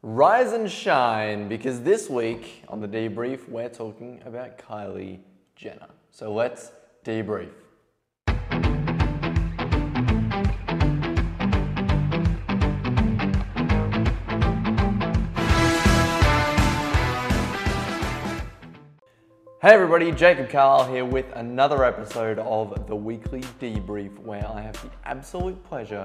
Rise and shine because this week on the debrief, we're talking about Kylie Jenner. So let's debrief. Hey everybody, Jacob Carlisle here with another episode of the weekly debrief where I have the absolute pleasure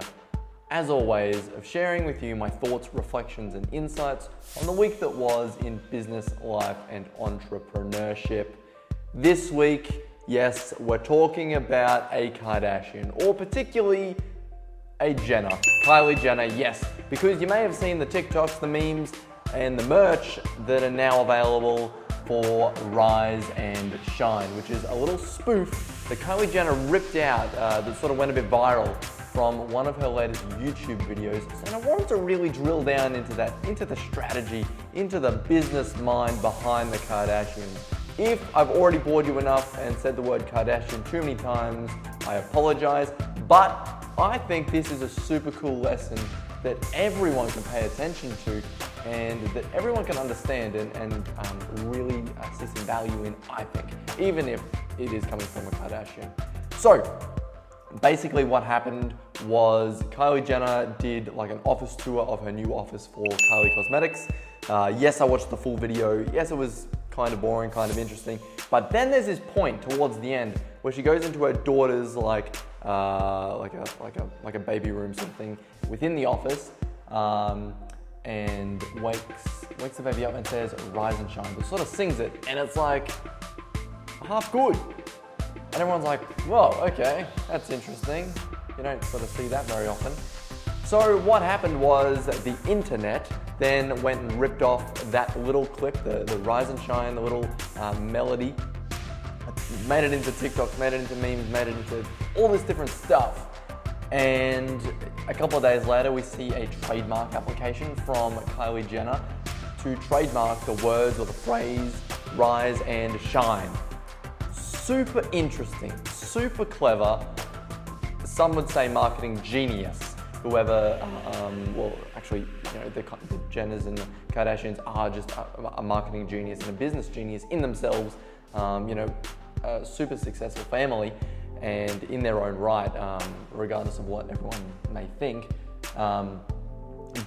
as always, of sharing with you my thoughts, reflections, and insights on the week that was in business, life, and entrepreneurship. This week, yes, we're talking about a Kardashian, or particularly a Jenner. Kylie Jenner, yes, because you may have seen the TikToks, the memes, and the merch that are now available for Rise and Shine, which is a little spoof that Kylie Jenner ripped out uh, that sort of went a bit viral from one of her latest YouTube videos. And I wanted to really drill down into that, into the strategy, into the business mind behind the Kardashians. If I've already bored you enough and said the word Kardashian too many times, I apologize. But I think this is a super cool lesson that everyone can pay attention to and that everyone can understand and, and um, really see some value in, I think, even if it is coming from a Kardashian. So, basically what happened was Kylie Jenner did like an office tour of her new office for Kylie Cosmetics. Uh, yes, I watched the full video. Yes, it was kind of boring, kind of interesting. But then there's this point towards the end where she goes into her daughter's like uh, like a like a like a baby room sort of thing within the office, um, and wakes wakes the baby up and says "Rise and shine," but sort of sings it, and it's like half good. And everyone's like, whoa, okay, that's interesting. You don't sort of see that very often. So what happened was the internet then went and ripped off that little clip, the, the Rise and Shine, the little uh, melody, made it into TikTok, made it into memes, made it into all this different stuff. And a couple of days later, we see a trademark application from Kylie Jenner to trademark the words or the phrase rise and shine super interesting, super clever. Some would say marketing genius. Whoever, um, well, actually, you know, the, the Jenners and the Kardashians are just a, a, marketing genius and a business genius in themselves. Um, you know, a super successful family, and in their own right, um, regardless of what everyone may think. Um,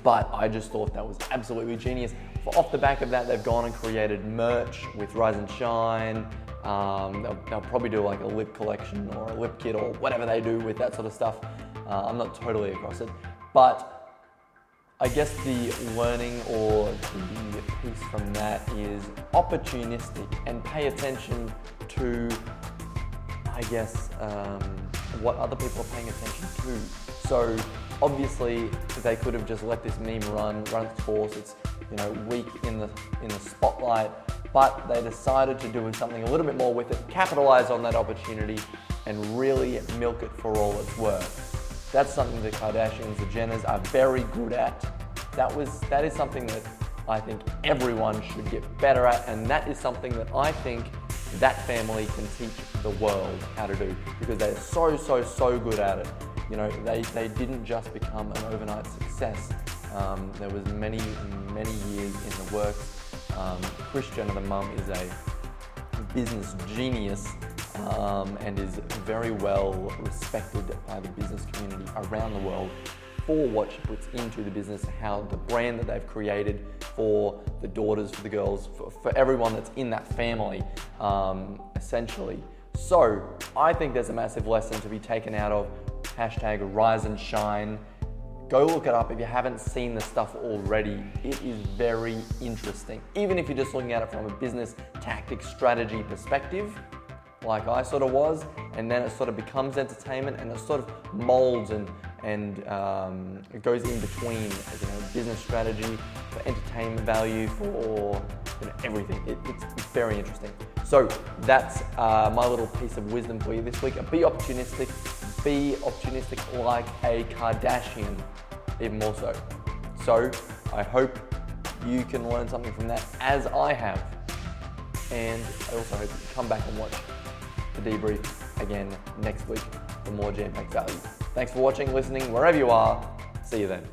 but I just thought that was absolutely genius. off the back of that, they've gone and created merch with Rise and Shine. Um, they'll, they'll, probably do like a lip collection or a lip kit or whatever they do with that sort of stuff. Uh, I'm not totally across it, but I guess the learning or the piece from that is opportunistic and pay attention to, I guess, um, what other people are paying attention to. So obviously they could have just let this meme run, run its course. It's you know weak in the in the spotlight but they decided to do something a little bit more with it, capitalize on that opportunity, and really milk it for all it's worth. That's something the Kardashians, the Jenners are very good at. That was that is something that I think everyone should get better at, and that is something that I think that family can teach the world how to do because they're so so so good at it. You know, they, they didn't just become an overnight success. Um, there was many many years in the works um, Jenner, the mum, is a business genius um, and is very well respected by the business community around the world for what she puts into the business, how the brand that they've created for the daughters, for the girls, for, for everyone that's in that family, um, essentially. So I think there's a massive lesson to be taken out of hashtag rise and shine Go look it up if you haven't seen the stuff already. It is very interesting. Even if you're just looking at it from a business tactic strategy perspective, like I sort of was, and then it sort of becomes entertainment and it sort of molds and and um, it goes in between, you know, business strategy for entertainment value for you know, everything. It, it's very interesting. So that's uh, my little piece of wisdom for you this week. Be opportunistic. Be opportunistic like a Kardashian even more so. So I hope you can learn something from that as I have. And I also hope you come back and watch the debrief again next week for more jam packed value. Thanks for watching, listening, wherever you are. See you then.